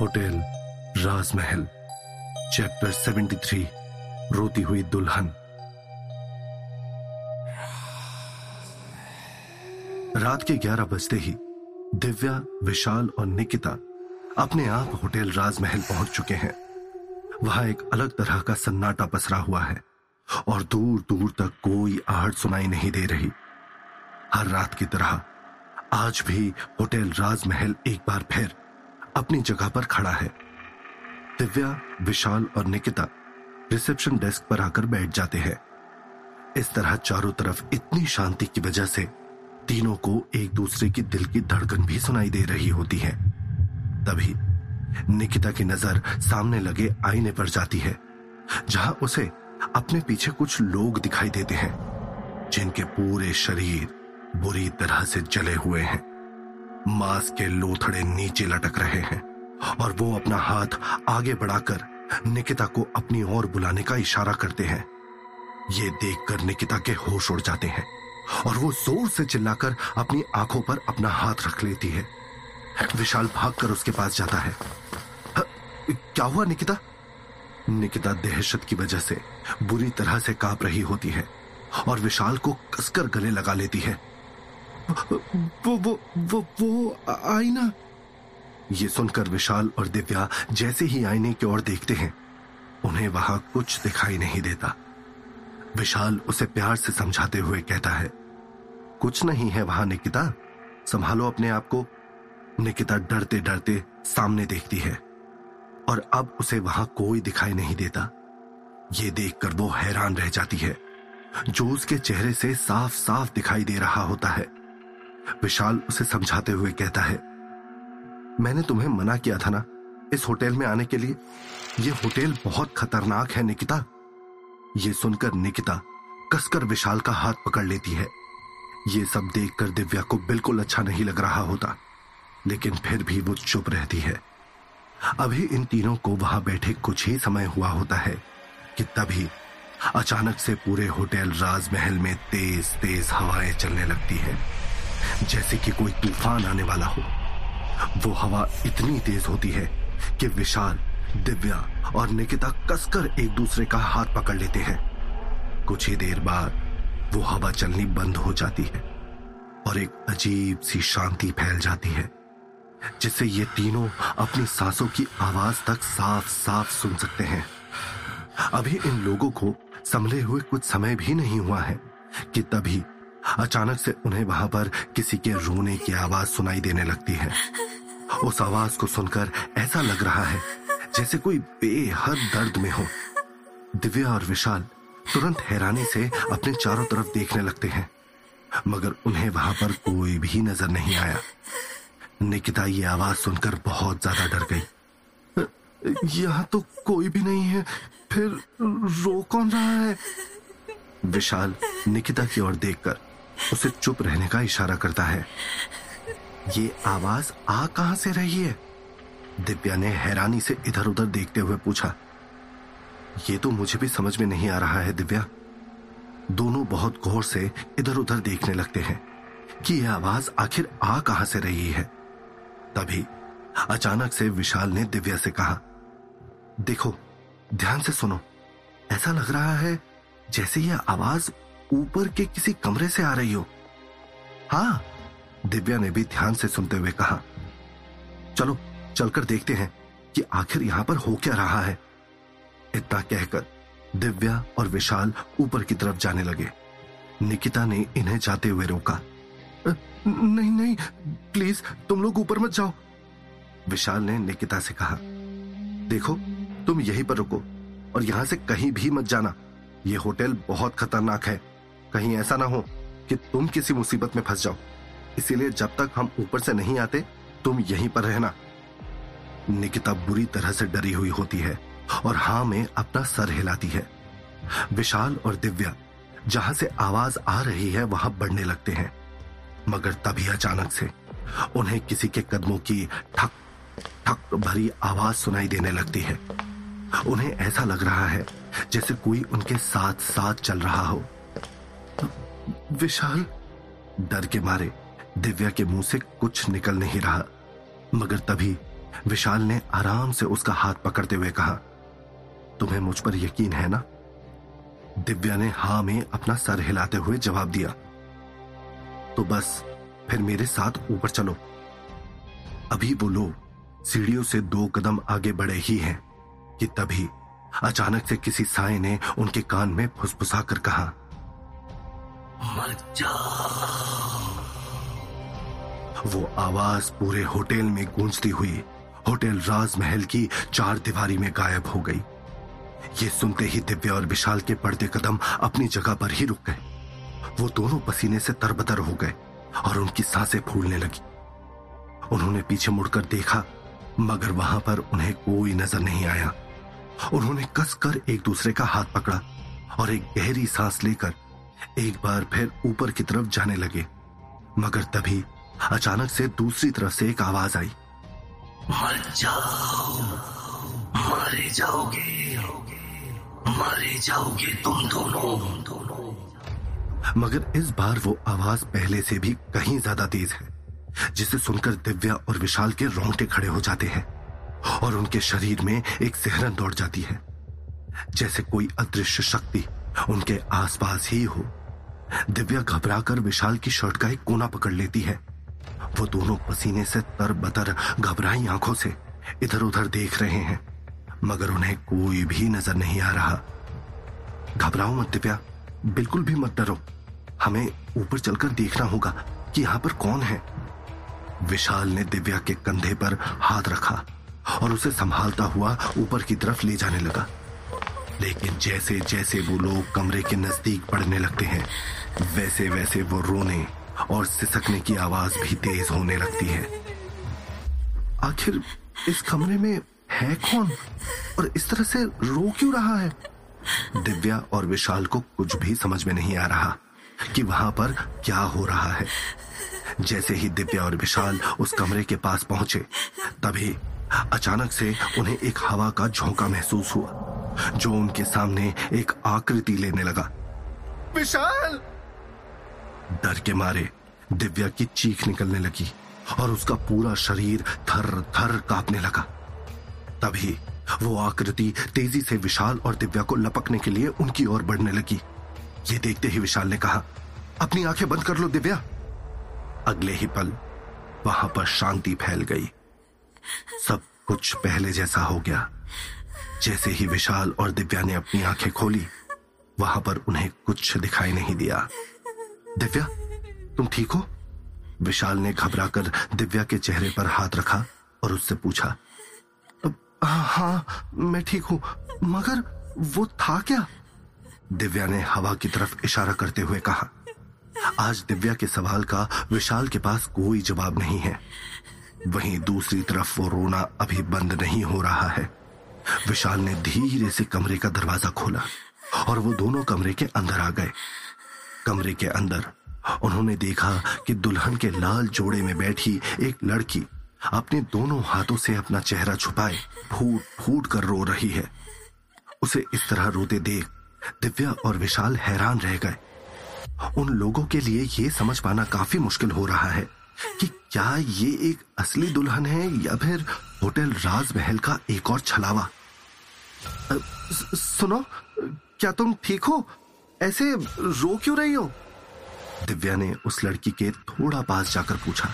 Hotel, राजमहल। Chapter 73 रोती हुई दुल्हन। रात के 11 बजते ही दिव्या, विशाल और निकिता अपने आप होटल, राजमहल पहुँच चुके हैं। वहाँ एक अलग तरह का सन्नाटा पसरा हुआ है और दूर दूर तक कोई आहट सुनाई नहीं दे रही। हर रात की तरह आज भी होटल, राजमहल एक बार फिर अपनी जगह पर खड़ा है। दिव्या, विशाल और निकिता रिसेप्शन डेस्क पर आकर बैठ जाते हैं। इस तरह चारों तरफ़ इतनी शांति की वजह से तीनों को एक दूसरे की दिल की धड़कन भी सुनाई दे रही होती है। तभी निकिता की नज़र सामने लगे आईने पर जाती है, जहाँ उसे अपने पीछे कुछ लोग दिखाई देते हैं, जिनके पूरे शरीर बुरी तरह से जले हुए हैं। मांस के लोथड़े नीचे लटक रहे हैं और वो अपना हाथ आगे बढ़ाकर निकिता को अपनी ओर बुलाने का इशारा करते हैं। ये देखकर निकिता के होश उड़ जाते हैं और वो ज़ोर से चिल्लाकर अपनी आँखों पर अपना हाथ रख लेती है। विशाल भागकर उसके पास जाता है। क्या हुआ निकिता? निकिता दहशत की वजह से बुरी तरह से काँप रही होती है और विशाल को कसकर गले लगा लेती है। वो वो वो वो आईना? ये सुनकर विशाल और दिव्या जैसे ही आईने की ओर देखते हैं, उन्हें वहाँ कुछ दिखाई नहीं देता। विशाल उसे प्यार से समझाते हुए कहता है, कुछ नहीं है वहाँ, निकिता। संभालो अपने आप को। निकिता डरते डरते सामने देखती है, और अब उसे वहाँ कोई दिखाई नहीं देता। ये देखकर वो हैरान रह जाती है। जो उसके चेहरे से साफ़ साफ़ दिखाई दे रहा होता है विशाल उसे समझाते हुए कहता है, मैंने तुम्हें मना किया था ना, इस होटल में आने के लिए? यह होटल बहुत खतरनाक है, निकिता। ये सुनकर निकिता कसकर विशाल का हाथ पकड़ लेती है। ये सब देखकर दिव्या को बिल्कुल अच्छा नहीं लग रहा होता, लेकिन फिर भी वो चुप रहती है। अभी इन तीनों को वहाँ बैठे कुछ ही समय हुआ होता है कि तभी अचानक से पूरे होटल राजमहल में तेज तेज हवाएँ चलने लगती है। जैसे कि कोई तूफ़ान आने वाला हो। वो हवा इतनी तेज होती है कि विशाल, दिव्या और निकिता कसकर एक दूसरे का हाथ पकड़ लेते हैं। कुछ ही देर बाद वो हवा चलनी बंद हो जाती है और एक अजीब सी शांति फैल जाती है, जिससे ये तीनों अपनी सांसों की आवाज़ तक साफ़ साफ़ सुन सकते हैं। अभी इन लोगों को संभले हुए कुछ समय भी नहीं हुआ है कि तभी अचानक से उन्हें वहाँ पर किसी के रोने की आवाज़ सुनाई देने लगती है। उस आवाज़ को सुनकर ऐसा लग रहा है, जैसे कोई बेहद दर्द में हो। दिव्या और विशाल तुरंत हैरानी से अपने चारों तरफ़ देखने लगते हैं, मगर उन्हें वहाँ पर कोई भी नज़र नहीं आया। निकिता ये आवाज़ सुनकर बहुत ज़्यादा डर गई। यहाँ तो कोई भी नहीं है, फिर रो कौन रहा है? विशाल निकिता की ओर देखकर उसे चुप रहने का इशारा करता है। ये आवाज़ आ कहाँ से रही है? दिव्या ने हैरानी से इधर उधर देखते हुए पूछा। ये तो मुझे भी समझ में नहीं आ रहा है, दिव्या। दोनों बहुत गौर से इधर उधर देखने लगते हैं कि यह आवाज़ आखिर आ कहाँ से रही है। तभी अचानक से विशाल ने दिव्या से कहा, देखो, ध्यान से सुनो। ऐसा लग रहा है जैसे यह आवाज़ ऊपर के किसी कमरे से आ रही हो। हाँ दिव्या ने भी ध्यान से सुनते हुए कहा, चलो, चलकर देखते हैं कि आखिर यहाँ पर हो क्या रहा है। इतना कहकर दिव्या और विशाल ऊपर की तरफ़ जाने लगे। निकिता ने इन्हें जाते हुए रोका नहीं नहीं, प्लीज़, तुम लोग ऊपर मत जाओ। विशाल ने निकिता से कहा, देखो, तुम यहीं पर रुको और यहाँ से कहीं भी मत जाना। यह होटल बहुत खतरनाक है। कहीं ऐसा ना हो कि तुम किसी मुसीबत में फंस जाओ। इसीलिए जब तक हम ऊपर से नहीं आते, तुम यहीं पर रहना। निकिता बुरी तरह से डरी हुई होती है और हाँ में अपना सर हिलाती है। विशाल और दिव्या, जहाँ से आवाज़ आ रही है, वहाँ बढ़ने लगते हैं। मगर तभी अचानक से उन्हें किसी के कदमों की ठक ठक भरी आवाज़ सुनाई देने लगती है। उन्हें ऐसा लग रहा है जैसे कोई उनके साथ साथ चल रहा हो। विशाल, डर के मारे दिव्या के मुँह से कुछ निकल नहीं रहा। मगर तभी विशाल ने आराम से उसका हाथ पकड़ते हुए कहा, तुम्हें मुझ पर यकीन है ना? दिव्या ने हाँ में अपना सर हिलाते हुए जवाब दिया तो बस, फिर मेरे साथ ऊपर चलो। अभी वो लोग सीढ़ियों से दो कदम आगे बढ़े ही हैं, कि तभी अचानक से किसी साय ने उनके कान में फुसफुसा कर कहा वो आवाज़ पूरे होटल में गूंजती हुई, होटल राजमहल की चार दीवारी में गायब हो गई। ये सुनते ही दिव्या और विशाल के पड़ते कदम अपनी जगह पर ही रुक गए। वो दोनों पसीने से तरबतर हो गए और उनकी साँसें फूलने लगी। उन्होंने पीछे मुड़कर देखा, मगर वहाँ पर उन्हें कोई नज़र नहीं आया। उन्होंने कसकर एक दूसरे का हाथ पकड़ा और एक गहरी सांस लेकर एक बार फिर ऊपर की तरफ़ जाने लगे मगर तभी अचानक से दूसरी तरफ़ से एक आवाज़ आई। मर जाओ मारे जाओगे मारे जाओगे तुम दोनों। दोनों मगर इस बार वो आवाज़ पहले से भी कहीं ज़्यादा तेज है जिसे सुनकर दिव्या और विशाल के रोंगटे खड़े हो जाते हैं और उनके शरीर में एक सेहरन दौड़ जाती है जैसे कोई अदृश्य शक्ति। उनके आसपास ही हो। दिव्या घबराकर विशाल की शर्ट का एक कोना पकड़ लेती है। वो दोनों पसीने से तरबतर घबराई आँखों से इधर उधर देख रहे हैं, मगर उन्हें कोई भी नज़र नहीं आ रहा। घबराओ मत दिव्या, बिल्कुल भी मत डरो। हमें ऊपर चलकर देखना होगा कि यहाँ पर कौन है। विशाल ने दिव्या के कंधे पर हाथ रखा और उसे संभालता हुआ ऊपर की तरफ़ ले जाने लगा। लेकिन जैसे जैसे वो लोग कमरे के नज़दीक पड़ने लगते हैं, वैसे वैसे वो रोने और सिसकने की आवाज़ भी तेज होने लगती है। आखिर इस कमरे में है कौन? और इस तरह से रो क्यों रहा है? दिव्या और विशाल को कुछ भी समझ में नहीं आ रहा कि वहाँ पर क्या हो रहा है। जैसे ही दिव्या और विशाल उस कमरे के पास पहुँचे, तभी अचानक से उन्हें एक हवा का झोंका महसूस हुआ। जो उनके सामने एक आकृति लेने लगा। विशाल! डर के मारे दिव्या की चीख निकलने लगी और उसका पूरा शरीर थर थर कांपने लगा। तभी वो आकृति तेज़ी से विशाल और दिव्या को लपकने के लिए उनकी ओर बढ़ने लगी। ये देखते ही विशाल ने कहा अपनी आँखें बंद कर लो दिव्या। अगले ही पल वहाँ पर शांति फैल गई। सब कुछ पहले जैसा हो गया। जैसे ही विशाल और दिव्या ने अपनी आँखें खोली, वहाँ पर उन्हें कुछ दिखाई नहीं दिया। दिव्या, तुम ठीक हो? विशाल ने घबराकर दिव्या के चेहरे पर हाथ रखा और उससे पूछा हाँ मैं ठीक हूँ, मगर वो था क्या? दिव्या ने हवा की तरफ़ इशारा करते हुए कहा, आज दिव्या के सवाल का विशाल के पास कोई जवाब नहीं है। वहीं दूसरी तरफ़ वो रोना अभी बंद नहीं हो रहा है। विशाल ने धीरे से कमरे का दरवाज़ा खोला और वो दोनों कमरे के अंदर आ गए। कमरे के अंदर उन्होंने देखा कि दुल्हन के लाल जोड़े में बैठी एक लड़की अपने दोनों हाथों से अपना चेहरा छुपाए, फूट फूट कर रो रही है। उसे इस तरह रोते देख दिव्या और विशाल हैरान रह गए। उन लोगों के लिए यह समझ पाना काफ़ी मुश्किल हो रहा है कि क्या ये एक असली दुल्हन है या फिर होटल राजमहल का एक और छलावा। सुनो, क्या तुम ठीक हो? ऐसे रो क्यों रही हो? दिव्या ने उस लड़की के थोड़ा पास जाकर पूछा।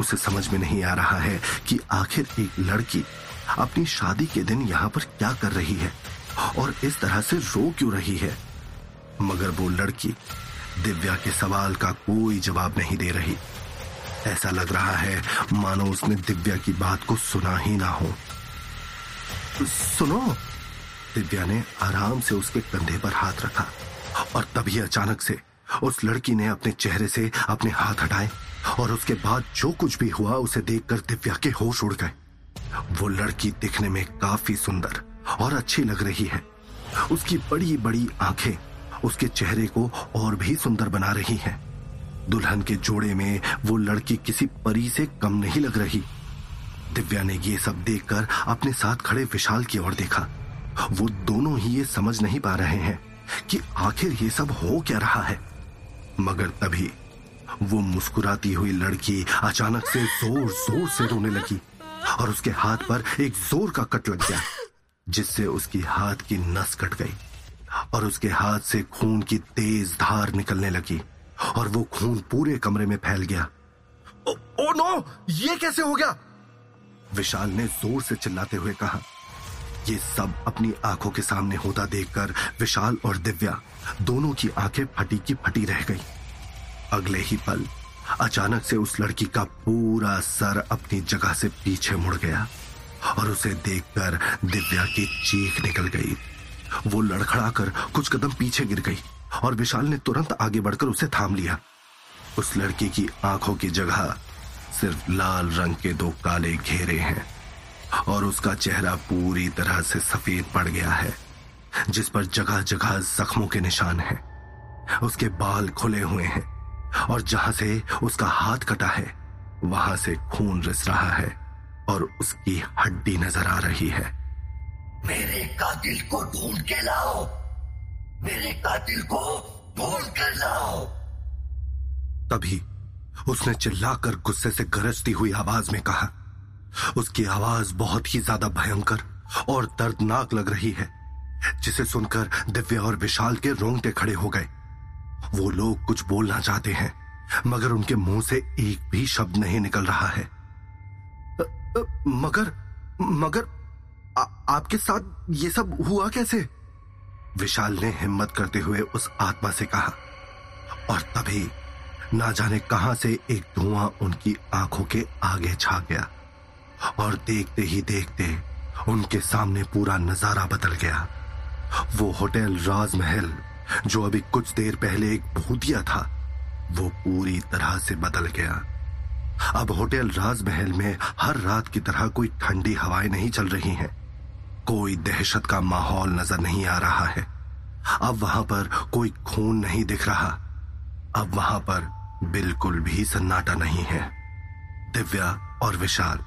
उसे समझ में नहीं आ रहा है कि आखिर एक लड़की अपनी शादी के दिन यहाँ पर क्या कर रही है और इस तरह से रो क्यों रही है? मगर वो लड़की दिव्या के सवाल का कोई जवाब नहीं दे रही। ऐसा लग रहा है मानो उसने दिव्या की बात को सुना ही ना हो। सुनो। दिव्या ने आराम से उसके कंधे पर हाथ रखा और तभी अचानक से उस लड़की ने अपने चेहरे से अपने हाथ हटाए और उसके बाद जो कुछ भी हुआ, उसे देखकर दिव्या के होश उड़ गए। वो लड़की दिखने में काफ़ी सुंदर और अच्छी लग रही है। उसकी बड़ी बड़ी आँखें उसके चेहरे को और भी सुंदर बना रही हैं। दुल्हन के जोड़े में वो लड़की किसी परी से कम नहीं लग रही। दिव्या ने ये सब देखकर अपने साथ खड़े विशाल की ओर देखा। वो दोनों ही ये समझ नहीं पा रहे हैं कि आखिर ये सब हो क्या रहा है। मगर तभी वो मुस्कुराती हुई लड़की अचानक से ज़ोर ज़ोर से रोने लगी और उसके हाथ पर एक ज़ोर का कट लग गया जिससे उसकी हाथ की नस कट गई और उसके हाथ से खून की तेज धार निकलने लगी और वो खून पूरे कमरे में फैल गया। Oh, oh no! ये कैसे हो गया? विशाल ने ज़ोर से चिल्लाते हुए कहा, ये सब अपनी आँखों के सामने होता देखकर विशाल और दिव्या दोनों की आँखें फटी की फटी रह गई। अगले ही पल अचानक से उस लड़की का पूरा सर अपनी जगह से पीछे मुड़ गया और उसे देखकर दिव्या की चीख निकल गई। वो लड़खड़ाकर कुछ कदम पीछे गिर गई और विशाल ने तुरंत आगे बढ़कर उसे थाम लिया। उस लड़की की आँखों की जगह सिर्फ़ लाल रंग के दो काले घेरे हैं और उसका चेहरा पूरी तरह से सफ़ेद पड़ गया है जिस पर जगह जगह जख्मों के निशान हैं। उसके बाल खुले हुए हैं और जहाँ से उसका हाथ कटा है वहाँ से खून रिस रहा है और उसकी हड्डी नज़र आ रही है। मेरे कातिल को ढूंढ के लाओ। मेरे कातिल को ढूंढ कर लाओ। तभी उसने चिल्लाकर गुस्से से गरजती हुई आवाज़ में कहा उसकी आवाज़ बहुत ही ज़्यादा भयंकर और दर्दनाक लग रही है जिसे सुनकर दिव्या और विशाल के रोंगटे खड़े हो गए। वो लोग कुछ बोलना चाहते हैं मगर उनके मुँह से एक भी शब्द नहीं निकल रहा है। मगर मगर आ, आपके साथ ये सब हुआ कैसे? विशाल ने हिम्मत करते हुए उस आत्मा से कहा और तभी ना जाने कहाँ से एक धुआँ उनकी आँखों के आगे छा गया। और देखते ही देखते उनके सामने पूरा नज़ारा बदल गया। वो होटल राजमहल, जो अभी कुछ देर पहले एक भूतिया था, वो पूरी तरह से बदल गया। अब होटल राजमहल में हर रात की तरह कोई ठंडी हवाएँ नहीं चल रही हैं। कोई दहशत का माहौल नज़र नहीं आ रहा है। अब वहाँ पर कोई खून नहीं दिख रहा। अब वहाँ पर बिल्कुल भी सन्नाटा नहीं है। दिव्या और विशाल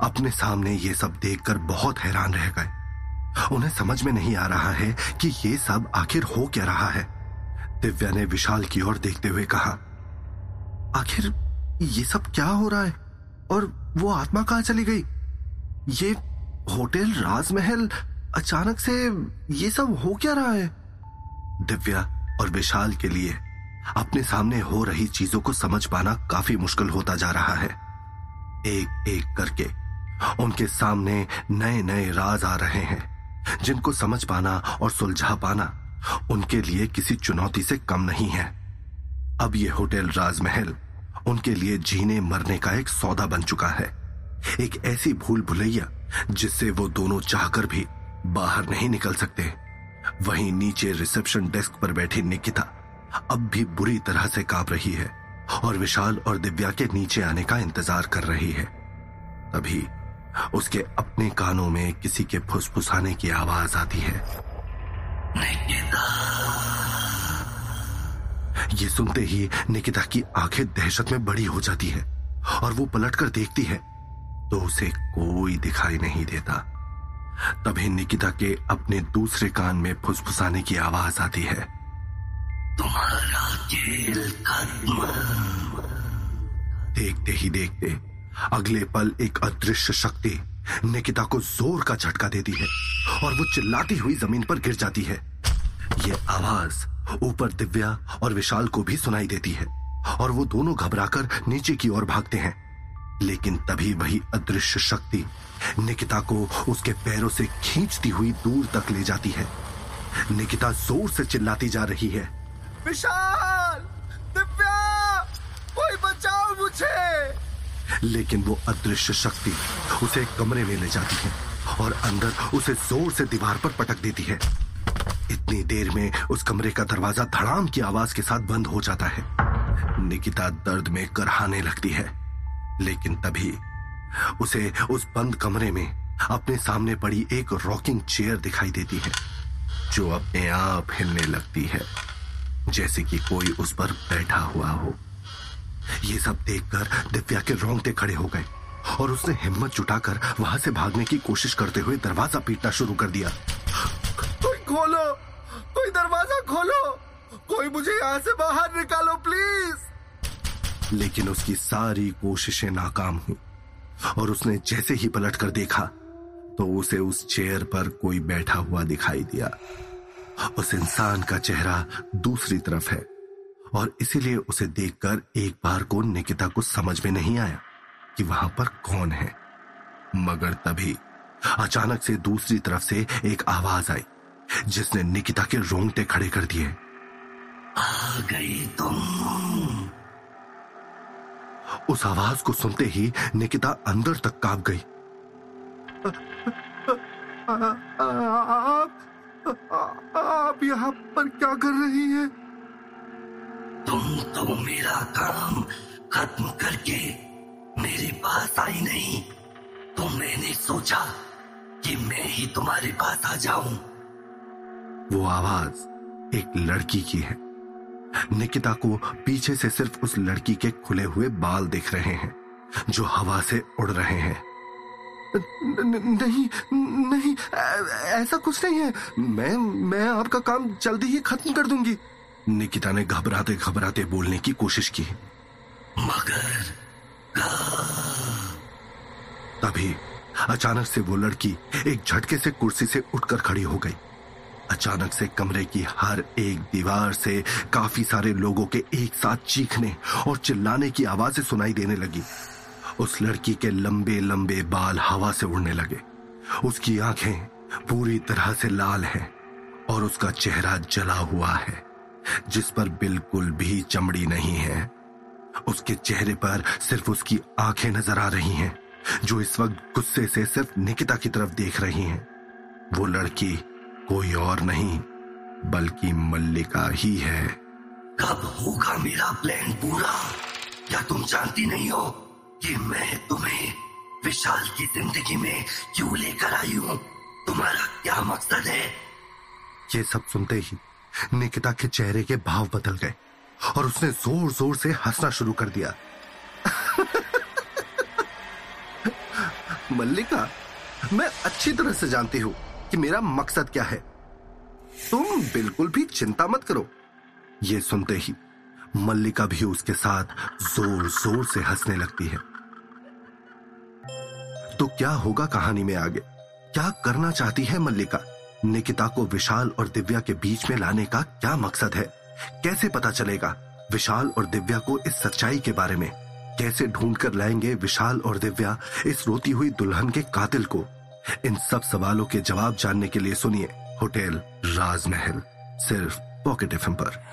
अपने सामने ये सब देखकर बहुत हैरान रह गए। उन्हें समझ में नहीं आ रहा है कि ये सब आखिर हो क्या रहा है। दिव्या ने विशाल की ओर देखते हुए कहा, आखिर ये सब क्या हो रहा है? और वो आत्मा कहाँ चली गई? ये होटल, राजमहल, अचानक से ये सब हो क्या रहा है? दिव्या और विशाल के लिए अपने सामने हो रही चीज़ों को समझ पाना काफ़ी मुश्किल होता जा रहा है। एक एक करके उनके सामने नए नए राज आ रहे हैं। जिनको समझ पाना और सुलझा पाना उनके लिए किसी चुनौती से कम नहीं है। अब ये होटल राजमहल उनके लिए जीने मरने का एक सौदा बन चुका है। एक ऐसी भूल भुलैया जिससे वो दोनों चाहकर भी बाहर नहीं निकल सकते। वहीं नीचे रिसेप्शन डेस्क पर बैठी निकिता अब भी बुरी तरह से काँप रही है और विशाल और दिव्या के नीचे आने का इंतज़ार कर रही है। तभी उसके अपने कानों में किसी के फुसफुसाने की आवाज़ आती है। ये सुनते ही निकिता की आँखें दहशत में बड़ी हो जाती है और वो पलटकर देखती है तो उसे कोई दिखाई नहीं देता। तभी निकिता के अपने दूसरे कान में फुसफुसाने की आवाज़ आती है। तुम्हारा खत्म देखते ही देखते अगले पल एक अदृश्य शक्ति निकिता को ज़ोर का झटका देती है और वो चिल्लाती हुई ज़मीन पर गिर जाती है। ये आवाज़ ऊपर दिव्या और विशाल को भी सुनाई देती है और वो दोनों घबराकर नीचे की ओर भागते हैं। लेकिन तभी वही अदृश्य शक्ति निकिता को उसके पैरों से खींचती हुई दूर तक ले जाती है। निकिता ज़ोर से चिल्लाती जा रही है। विशाल, दिव्या, कोई बचाओ मुझे। लेकिन वो अदृश्य शक्ति उसे एक कमरे में ले जाती है और अंदर उसे ज़ोर से दीवार पर पटक देती है। इतनी देर में उस कमरे का दरवाज़ा धड़ाम की आवाज़ के साथ बंद हो जाता है। निकिता दर्द में करहाने लगती है, लेकिन तभी उसे उस बंद कमरे में अपने सामने पड़ी एक रॉकिंग चेयर दिखाई देती है, जो अपने आप हिलने लगती है। जैसे कि कोई उस पर बैठा हुआ हो। ये सब देखकर दिव्या के रोंगटे खड़े हो गए और उसने हिम्मत जुटाकर वहाँ से भागने की कोशिश करते हुए दरवाज़ा पीटना शुरू कर दिया। कोई खोलो! कोई दरवाज़ा खोलो! कोई मुझे यहाँ से बाहर निकालो प्लीज़! लेकिन उसकी सारी कोशिशें नाकाम हुई और उसने जैसे ही पलट कर देखा तो उसे उस चेयर पर कोई बैठा हुआ दिखाई दिया। उस इंसान का चेहरा दूसरी तरफ़ है और इसीलिए उसे देखकर एक बार को निकिता को समझ में नहीं आया कि वहाँ पर कौन है। मगर तभी अचानक से दूसरी तरफ़ से एक आवाज़ आई, जिसने निकिता के रोंगटे खड़े कर दिए। आ गई तुम। उस आवाज़ को सुनते ही निकिता अंदर तक काँप गई। आप आप यहाँ पर क्या कर रही हैं? तुम तो मेरा काम खत्म करके मेरे पास आई नहीं। तो मैंने सोचा कि मैं ही तुम्हारे पास आ जाऊँ। वो आवाज़ एक लड़की की है। निकिता को पीछे से सिर्फ़ उस लड़की के खुले हुए बाल दिख रहे हैं जो हवा से उड़ रहे हैं। नहीं नहीं, ऐसा कुछ नहीं है। मैं मैं आपका काम जल्दी ही खत्म कर दूँगी। निकिता ने घबराते घबराते बोलने की कोशिश की। मगर तभी अचानक से वो लड़की एक झटके से कुर्सी से उठकर खड़ी हो गई। अचानक से कमरे की हर एक दीवार से काफ़ी सारे लोगों के एक साथ चीखने और चिल्लाने की आवाज़ें सुनाई देने लगी। उस लड़की के लंबे लंबे बाल हवा से उड़ने लगे। उसकी आँखें पूरी तरह से लाल हैं और उसका चेहरा जला हुआ है, जिस पर बिल्कुल भी चमड़ी नहीं है। उसके चेहरे पर सिर्फ़ उसकी आँखें नज़र आ रही हैं, जो इस वक्त गुस्से से सिर्फ़ निकिता की तरफ़ देख रही हैं। वो लड़की कोई और नहीं, बल्कि मल्लिका ही है। कब होगा मेरा प्लान पूरा? क्या तुम जानती नहीं हो? कि मैं तुम्हें विशाल की ज़िंदगी में क्यों लेकर आई हूँ? तुम्हारा क्या मकसद है? ये सब सुनते ही निकिता के चेहरे के भाव बदल गए और उसने ज़ोर ज़ोर से हंसना शुरू कर दिया। मल्लिका, मैं अच्छी तरह से जानती हूँ कि मेरा मकसद क्या है। तुम बिल्कुल भी चिंता मत करो। ये सुनते ही मल्लिका भी उसके साथ ज़ोर ज़ोर से हंसने लगती है। तो क्या होगा कहानी में आगे? क्या करना चाहती है मल्लिका? निकिता को विशाल और दिव्या के बीच में लाने का क्या मकसद है? कैसे पता चलेगा विशाल और दिव्या को इस सच्चाई के बारे में? कैसे ढूंढ कर लाएँगे विशाल और दिव्या इस रोती हुई दुल्हन के कातिल को? इन सब सवालों के जवाब जानने के लिए सुनिए होटल राजमहल, सिर्फ़ पॉकेट एफ़ पर।